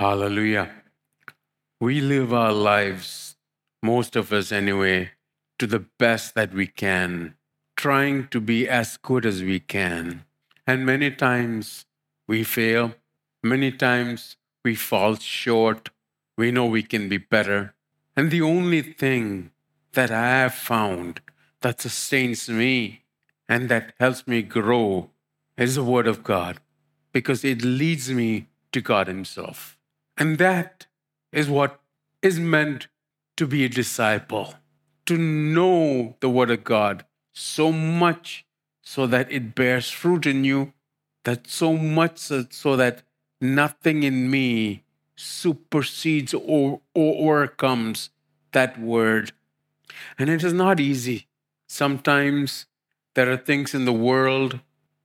Hallelujah. We live our lives, most of us anyway, to the best that we can, trying to be as good as we can. And many times we fail, many times we fall short. We know we can be better. And the only thing that I have found that sustains me and that helps me grow is the Word of God because it leads me to God Himself. And that is what is meant to be a disciple, to know the Word of God so much so that it bears fruit in you, that so much so, that nothing in me supersedes or, or overcomes that Word. And it is not easy. Sometimes there are things in the world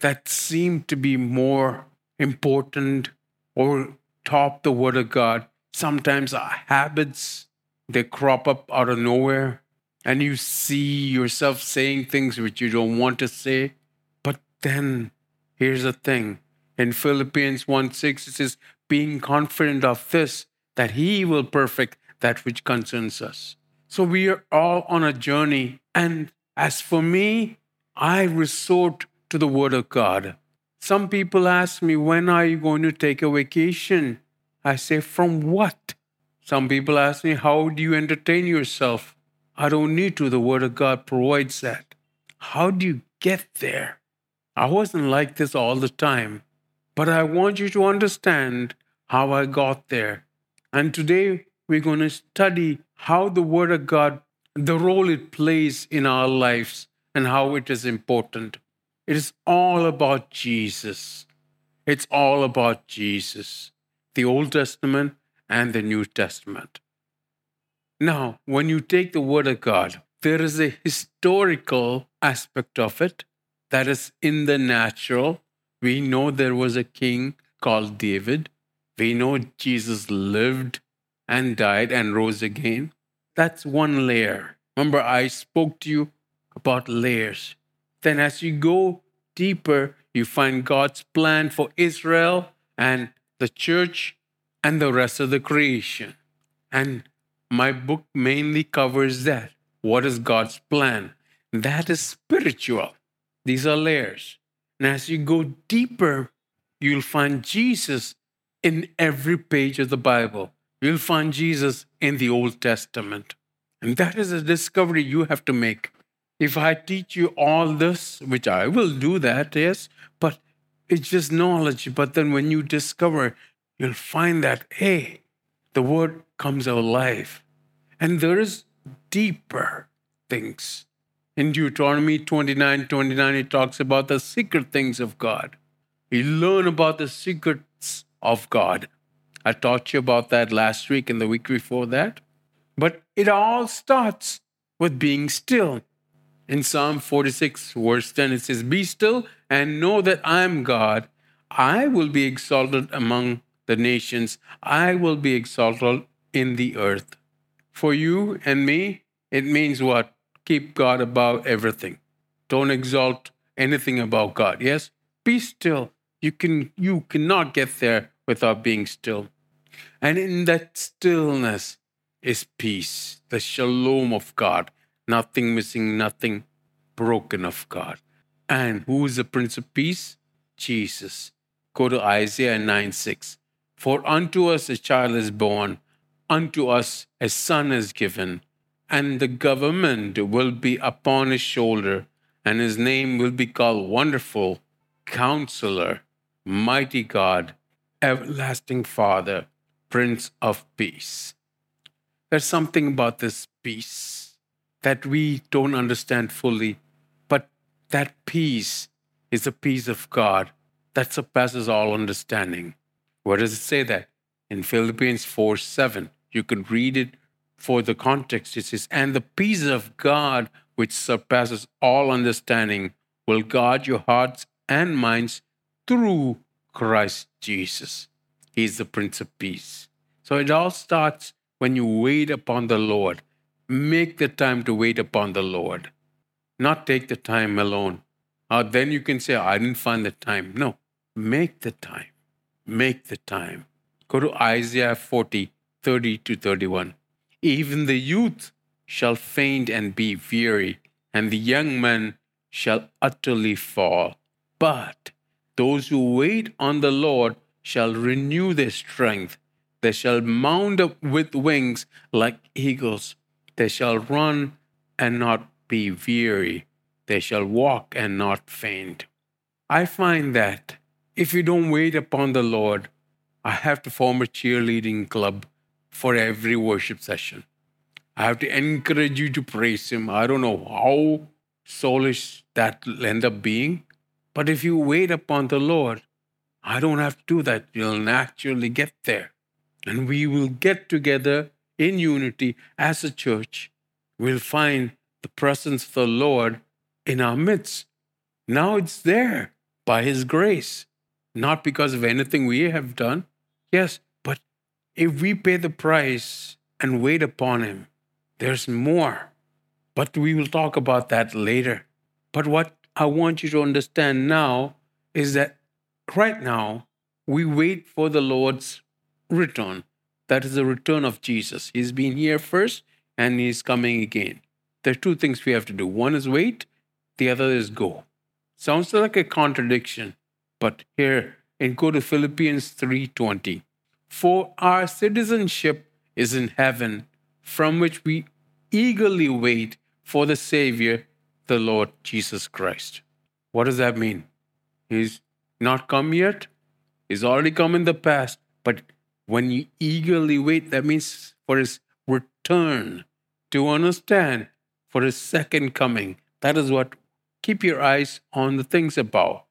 that seem to be more important or top the Word of God. Sometimes our habits, they crop up out of nowhere, and you see yourself saying things which you don't want to say. But then here's the thing in Philippians 1 6, it says, being confident of this, that He will perfect that which concerns us. So we are all on a journey. And as for me, I resort to the Word of God. Some people ask me, when are you going to take a vacation? I say, from what? Some people ask me, how do you entertain yourself? I don't need to. The Word of God provides that. How do you get there? I wasn't like this all the time, but I want you to understand how I got there. And today we're going to study how the Word of God, the role it plays in our lives, and how it is important. It is all about Jesus. It's all about Jesus, the Old Testament and the New Testament. Now, when you take the Word of God, there is a historical aspect of it that is in the natural. We know there was a king called David. We know Jesus lived and died and rose again. That's one layer. Remember, I spoke to you about layers. Then, as you go deeper, you find God's plan for Israel and the church and the rest of the creation. And my book mainly covers that. What is God's plan? That is spiritual. These are layers. And as you go deeper, you'll find Jesus in every page of the Bible. You'll find Jesus in the Old Testament. And that is a discovery you have to make. If I teach you all this, which I will do that, yes, but it's just knowledge. But then when you discover, you'll find that, hey, the word comes alive. And there is deeper things. In Deuteronomy 29 29, it talks about the secret things of God. You learn about the secrets of God. I taught you about that last week and the week before that. But it all starts with being still. In Psalm 46, verse 10, it says, Be still and know that I am God. I will be exalted among the nations, I will be exalted in the earth. For you and me, it means what? Keep God above everything. Don't exalt anything about God. Yes? Be still. You can you cannot get there without being still. And in that stillness is peace, the shalom of God nothing missing, nothing broken of God. And who is the Prince of Peace? Jesus. Go to Isaiah 9 6. For unto us a child is born, unto us a son is given, and the government will be upon his shoulder, and his name will be called Wonderful, Counselor, Mighty God, Everlasting Father, Prince of Peace. There's something about this peace that we don't understand fully. But that peace is the peace of God that surpasses all understanding. Where does it say that? In Philippians 4 7. You can read it for the context. It says, And the peace of God, which surpasses all understanding, will guard your hearts and minds through Christ Jesus. He is the Prince of Peace. So it all starts when you wait upon the Lord. Make the time to wait upon the Lord, not take the time alone. Uh, then you can say, I didn't find the time. No, make the time. Make the time. Go to Isaiah 40, 30 to 31. Even the youth shall faint and be weary, and the young man shall utterly fall. But those who wait on the Lord shall renew their strength. They shall mount up with wings like eagles. They shall run and not be weary. They shall walk and not faint. I find that if you don't wait upon the Lord, I have to form a cheerleading club for every worship session. I have to encourage you to praise Him. I don't know how soulish that will end up being, but if you wait upon the Lord, I don't have to do that. You'll naturally get there. And we will get together in unity as a church. We'll find the presence of the Lord in our midst. Now it's there by His grace, not because of anything we have done. Yes, but if we pay the price and wait upon Him, there's more. But we will talk about that later. But what I want you to understand now is that right now we wait for the Lord's return. That is the return of Jesus. He's been here first and he's coming again. There are two things we have to do one is wait, the other is go. Sounds like a contradiction, but here in go to Philippians 3:20. For our citizenship is in heaven, from which we eagerly wait for the Savior, the Lord Jesus Christ. What does that mean? He's not come yet? He's already come in the past. But when you eagerly wait, that means for his return, to understand for his second coming. That is what keep your eyes on the things above.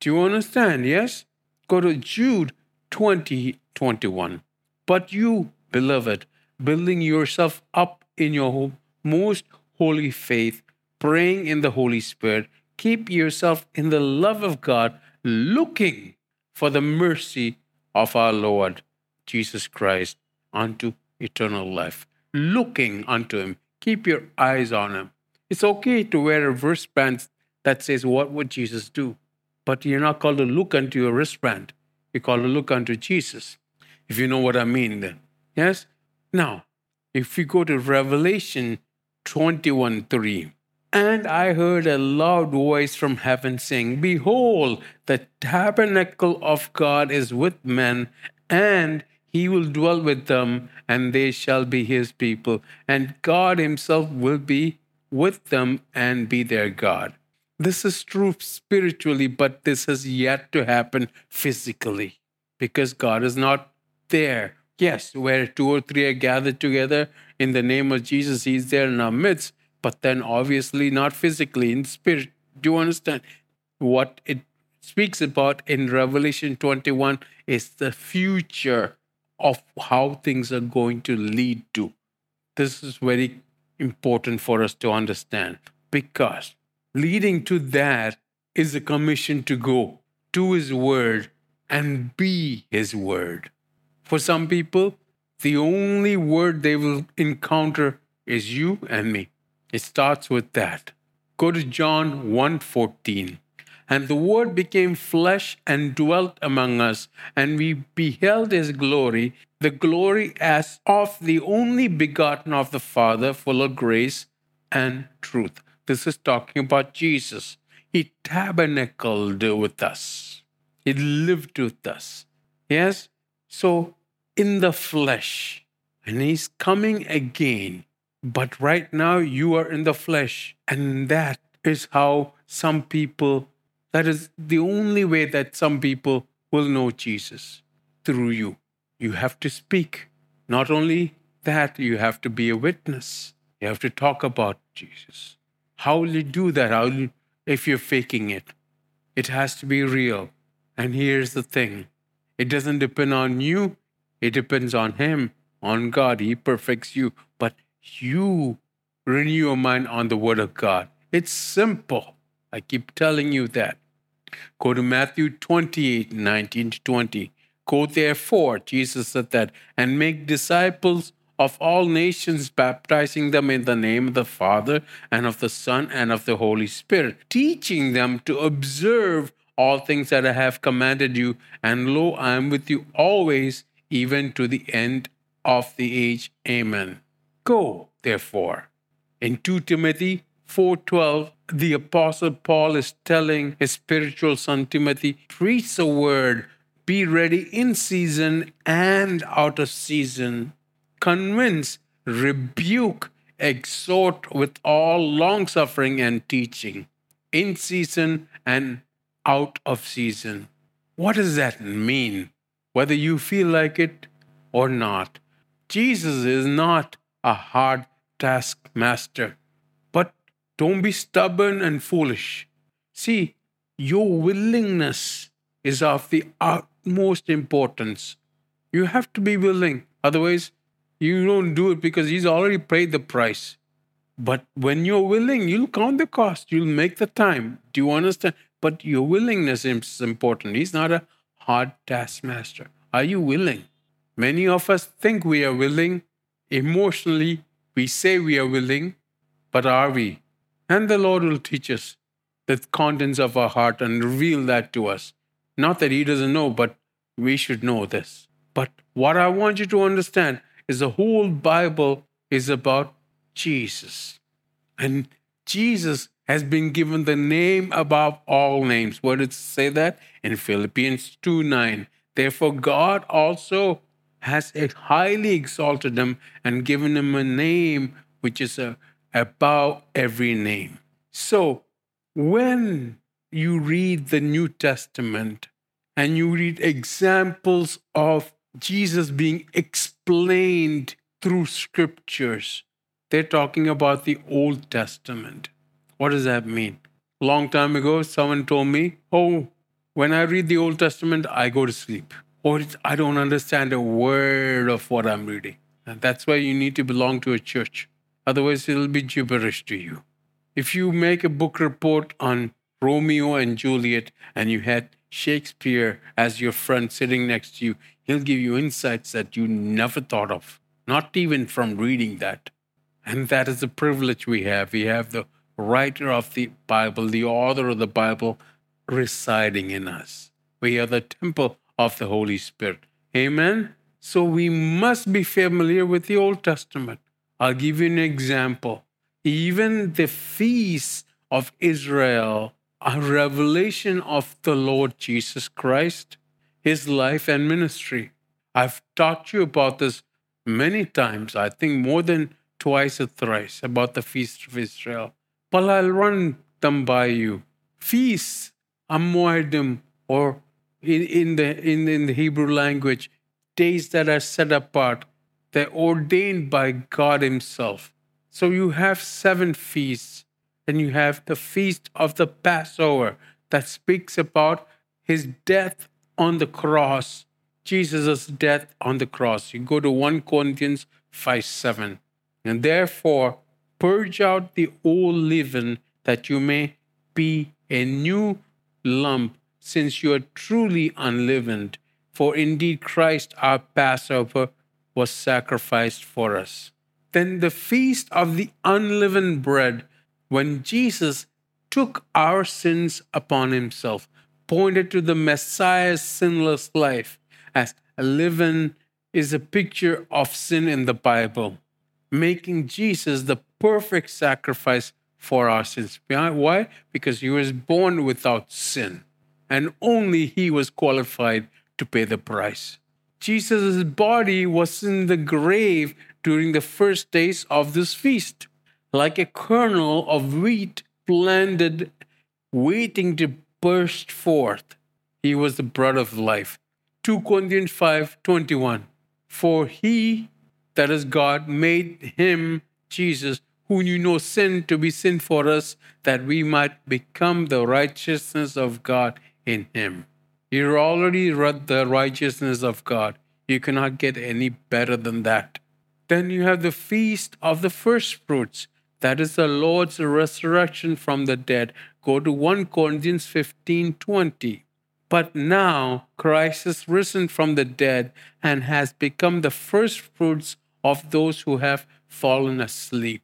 Do you understand? Yes? Go to Jude 20 21. But you, beloved, building yourself up in your most holy faith, praying in the Holy Spirit, keep yourself in the love of God, looking for the mercy of our Lord Jesus Christ unto eternal life. Hmm. Looking unto Him. Keep your eyes on Him. It's okay to wear a wristband that says, What would Jesus do? But you're not called to look unto your wristband. You're called to look unto Jesus. If you know what I mean, then. Yes? Now, if we go to Revelation 21 3, and I heard a loud voice from heaven saying, Behold, the tabernacle of God is with men, and he will dwell with them, and they shall be his people, and God himself will be with them and be their God. This is true spiritually, but this has yet to happen physically because God is not there. Yes, where two or three are gathered together in the name of Jesus, He's there in our midst, but then obviously not physically, in spirit. Do you understand? What it speaks about in Revelation 21 is the future of how things are going to lead to. This is very important for us to understand because leading to that is a commission to go to His Word and be His Word. For some people, the only word they will encounter is you and me. It starts with that. Go to John 1:14. And the word became flesh and dwelt among us, and we beheld his glory, the glory as of the only begotten of the Father, full of grace and truth. This is talking about Jesus. He tabernacled with us. He lived with us. Yes? So in the flesh, and he's coming again. But right now, you are in the flesh. And that is how some people, that is the only way that some people will know Jesus through you. You have to speak. Not only that, you have to be a witness. You have to talk about Jesus. How will you do that? How you, if you're faking it? It has to be real. And here's the thing it doesn't depend on you, it depends on Him, on God. He perfects you. But you renew your mind on the Word of God. It's simple. I keep telling you that. Go to Matthew 28 19 to 20. Go therefore, Jesus said that, and make disciples of all nations, baptizing them in the name of the Father and of the Son and of the Holy Spirit, teaching them to observe all things that I have commanded you. And lo, I am with you always, even to the end of the age. Amen. Go, therefore. In 2 Timothy 4:12, the apostle Paul is telling his spiritual son Timothy, preach the word, be ready in season and out of season. Convince, rebuke, exhort with all long suffering and teaching, in season and out of season. What does that mean? Whether you feel like it or not. Jesus is not a hard taskmaster, don't be stubborn and foolish. See, your willingness is of the utmost importance. You have to be willing, otherwise, you don't do it because He's already paid the price. But when you're willing, you'll count the cost, you'll make the time. Do you understand? But your willingness is important. He's not a hard taskmaster. Are you willing? Many of us think we are willing. Emotionally, we say we are willing, but are we? And the Lord will teach us the contents of our heart and reveal that to us. Not that He doesn't know, but we should know this. But what I want you to understand is the whole Bible is about Jesus. And Jesus has been given the name above all names. Where did it say that? In Philippians 2 9. Therefore, God also has highly exalted him and given him a name which is a, above every name. So, when you read the New Testament and you read examples of Jesus being explained through scriptures, they're talking about the Old Testament. What does that mean? Long time ago, someone told me, Oh, when I read the Old Testament, I go to sleep. Or I don't understand a word of what I'm reading. And that's why you need to belong to a church. Otherwise, it'll be gibberish to you. If you make a book report on Romeo and Juliet and you had Shakespeare as your friend sitting next to you, he'll give you insights that you never thought of, not even from reading that. And that is the privilege we have. We have the writer of the Bible, the author of the Bible, residing in us. We are the temple of the Holy Spirit. Amen? So we must be familiar with the Old Testament. I'll give you an example. Even the feasts of Israel, a revelation of the Lord Jesus Christ, his life and ministry. I've taught you about this many times, I think more than twice or thrice, about the feast of Israel. But I'll run them by you. Feasts, Amoedim, or in, in, the, in, in the Hebrew language, days that are set apart, they're ordained by God Himself. So you have seven feasts, and you have the feast of the Passover that speaks about His death on the cross, Jesus' death on the cross. You go to 1 Corinthians 5 7. And therefore, purge out the old leaven that you may be a new lump, since you are truly unleavened. For indeed Christ our Passover was sacrificed for us. Then the feast of the unleavened bread, when Jesus took our sins upon himself, pointed to the Messiah's sinless life, as leaven is a picture of sin in the Bible, making Jesus the perfect sacrifice for our sins. Why? Because he was born without sin, and only he was qualified to pay the price. Jesus' body was in the grave during the first days of this feast, like a kernel of wheat planted, waiting to burst forth. He was the bread of life. 2 Corinthians 5 21. For he, that is God, made him, Jesus, who knew no sin to be sin for us, that we might become the righteousness of God in him. You're read the righteousness of God. You cannot get any better than that. Then you have the feast of the first fruits. That is the Lord's resurrection from the dead. Go to 1 Corinthians 15 20. But now Christ is risen from the dead and has become the first fruits of those who have fallen asleep.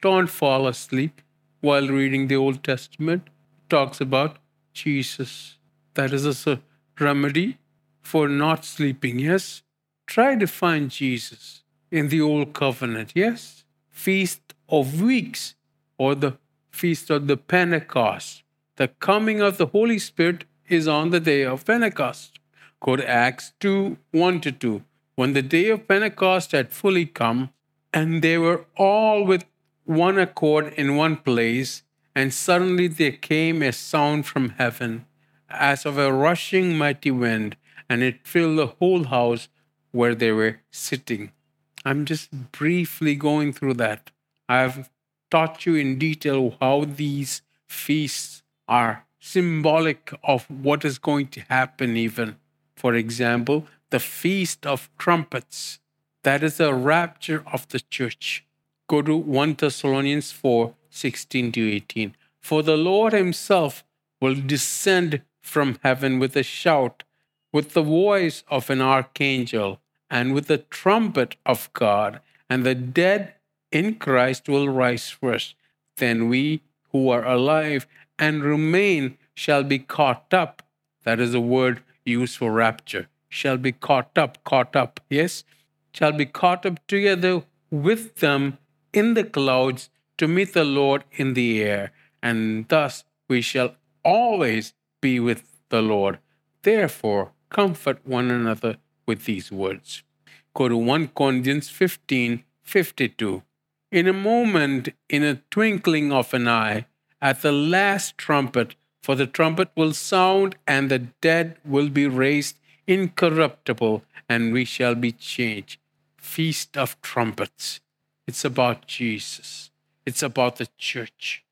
Don't fall asleep while reading the Old Testament. It talks about Jesus. That is a remedy for not sleeping. Yes, Try to find Jesus in the Old Covenant, yes? Feast of Weeks or the Feast of the Pentecost. The coming of the Holy Spirit is on the day of Pentecost. Go to Acts 2 1 to 2. When the day of Pentecost had fully come, and they were all with one accord in one place, and suddenly there came a sound from heaven, as of a rushing mighty wind, and it filled the whole house where they were sitting. I'm just briefly going through that. I've taught you in detail how these feasts are symbolic of what is going to happen, even. For example, the Feast of Trumpets. That is the rapture of the church. Go to 1 Thessalonians 4 16 to 18. For the Lord himself will descend from heaven with a shout, with the voice of an archangel, and with the trumpet of God, and the dead in Christ will rise first. Then we who are alive and remain shall be caught up. That is a word used for rapture. Shall be caught up, caught up, yes? Shall be caught up together with them in the clouds to meet the Lord in the air, and thus we shall always be with the Lord. Therefore, comfort one another with these words. Go to 1 Corinthians 15 52. In a moment, in a twinkling of an eye, at the last trumpet, for the trumpet will sound, and the dead will be raised incorruptible, and we shall be changed. Feast of trumpets. It's about Jesus, it's about the church.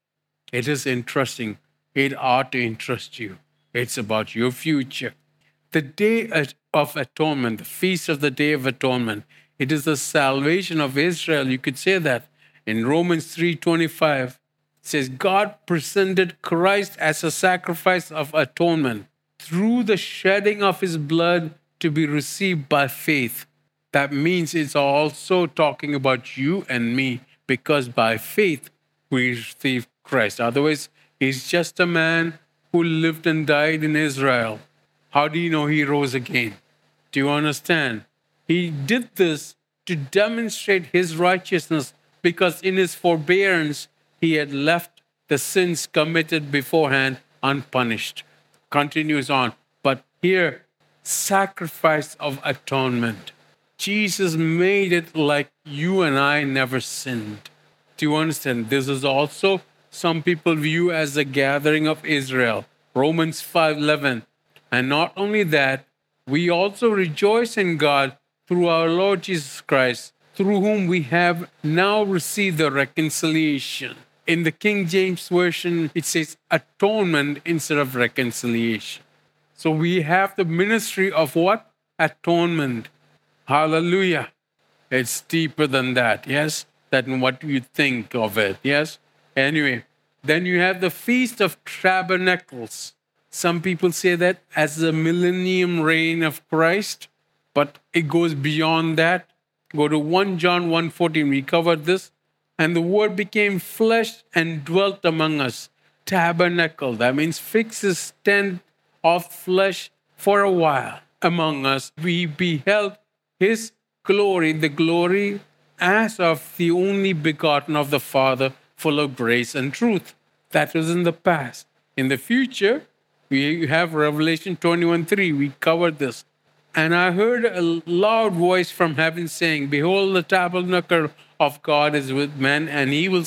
It is interesting. It ought to interest you. It's about your future. The Day of Atonement, the Feast of the Day of Atonement, it is the salvation of Israel. You could say that in Romans 3:25 says God presented Christ as a sacrifice of atonement through the shedding of his blood to be received by faith. That means it's also talking about you and me because by faith we receive Christ. Otherwise, he's just a man who lived and died in Israel. How do you know he rose again? Do you understand? He did this to demonstrate his righteousness because in his forbearance he had left the sins committed beforehand unpunished. Continues on. But here, sacrifice of atonement. Jesus made it like you and I never sinned. Do you understand? This is also some people view as the gathering of Israel. Romans 5:11. And not only that, we also rejoice in God through our Lord Jesus Christ, through whom we have now received the reconciliation. In the King James Version, it says atonement instead of reconciliation. So we have the ministry of what? Atonement. Hallelujah. It's deeper than that, yes? Than what you think of it, yes? Anyway, then you have the Feast of Tabernacles. Some people say that as the millennium reign of Christ, but it goes beyond that. Go to 1 John 1:14. We covered this. And the word became flesh and dwelt among us. Tabernacle. That means fix his tent of flesh for a while among us. We beheld his glory, the glory as of the only begotten of the Father, full of grace and truth. That was in the past. In the future, we have Revelation 21 3. We covered this. And I heard a loud voice from heaven saying, Behold, the tabernacle of God is with men, and he will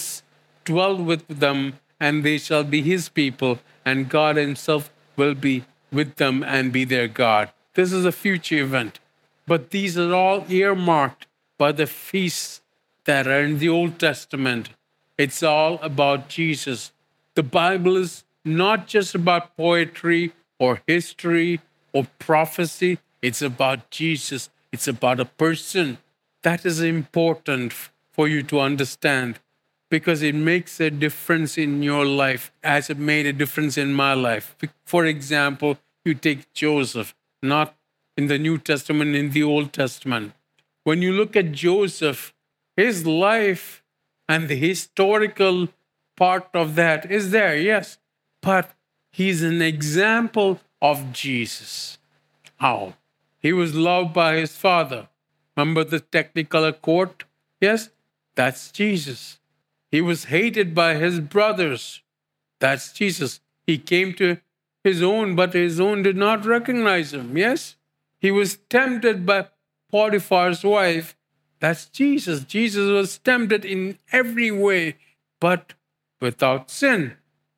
dwell with them, and they shall be his people, and God himself will be with them and be their God. This is a future event. But these are all earmarked by the feasts that are in the Old Testament. It's all about Jesus. The Bible is not just about poetry or history or prophecy, it's about Jesus. It's about a person. That is important for you to understand because it makes a difference in your life as it made a difference in my life. For example, you take Joseph, not in the New Testament, in the Old Testament. When you look at Joseph, his life and the historical part of that is there, yes but he's an example of Jesus. How? He was loved by his father. Remember the technicolor court? Yes, that's Jesus. He was hated by his brothers. That's Jesus. He came to his own, but his own did not recognize him. Yes? He was tempted by Potiphar's wife. That's Jesus. Jesus was tempted in every way, but without sin.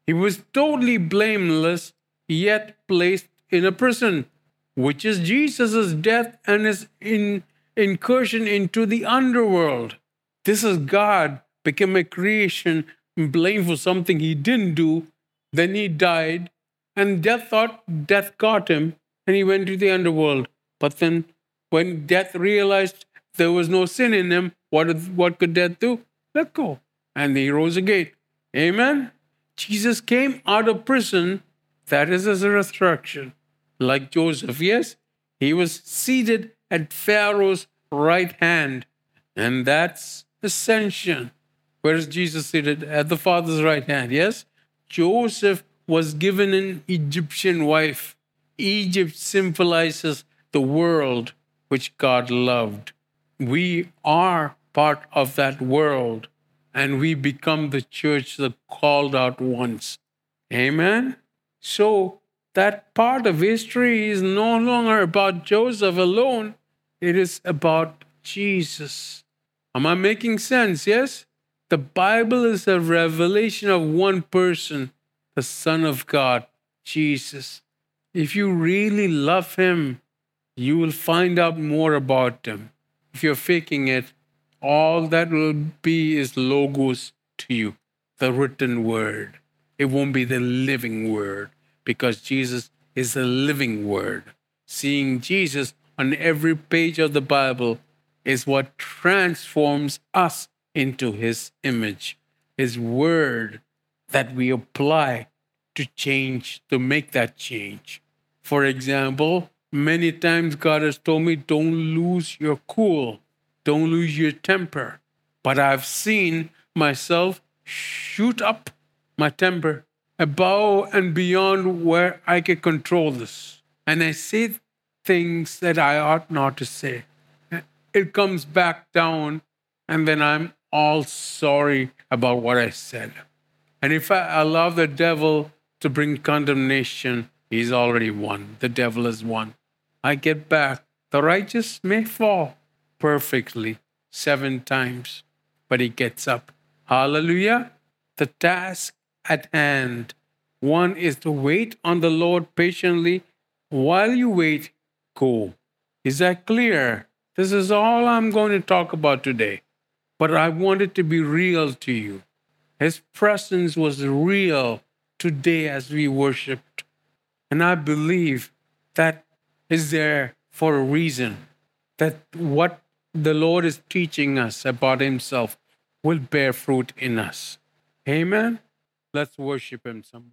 He was totally blameless, yet placed in a prison, which is Jesus' death and his in, incursion into the underworld. This is God became a creation blamed for something he didn't do. Then he died, and death thought death got him, and he went to the underworld. But then, when death realized there was no sin in him, what, what could death do? Let go. And he rose again. Amen. Jesus came out of prison. That is his resurrection. Like Joseph, yes, he was seated at Pharaoh's right hand. And that's ascension. Where is Jesus seated? At the Father's right hand, yes? Joseph was given an Egyptian wife. Egypt symbolizes the world which God loved. We are part of that world and we become the church, the called out ones. Amen? So that part of history is no longer about Joseph alone, it is about Jesus. Am I making sense? Yes? The Bible is a revelation of one person, the Son of God, Jesus. If you really love Him, you will find out more about Him. If you're faking it, all that will be is logos to you, the written word. It won't be the living word because Jesus is the living word. Seeing Jesus on every page of the Bible is what transforms us into his image, his word that we apply to change, to make that change. For example, many times God has told me, don't lose your cool. Don't lose your temper. But I've seen myself shoot up my temper above and beyond where I can control this. And I say things that I ought not to say. It comes back down, and then I'm all sorry about what I said. And if I allow the devil to bring condemnation, he's already won. The devil has won. I get back. The righteous may fall, perfectly seven times, but he gets up. Hallelujah. The task at hand. One is to wait on the Lord patiently. While you wait, go. Is that clear? This is all I'm going to talk about today. But I want it to be real to you. His presence was real today as we worshiped. And I believe that is there for a reason. That what the Lord is teaching us about Himself will bear fruit in us. Amen. Let's worship Him some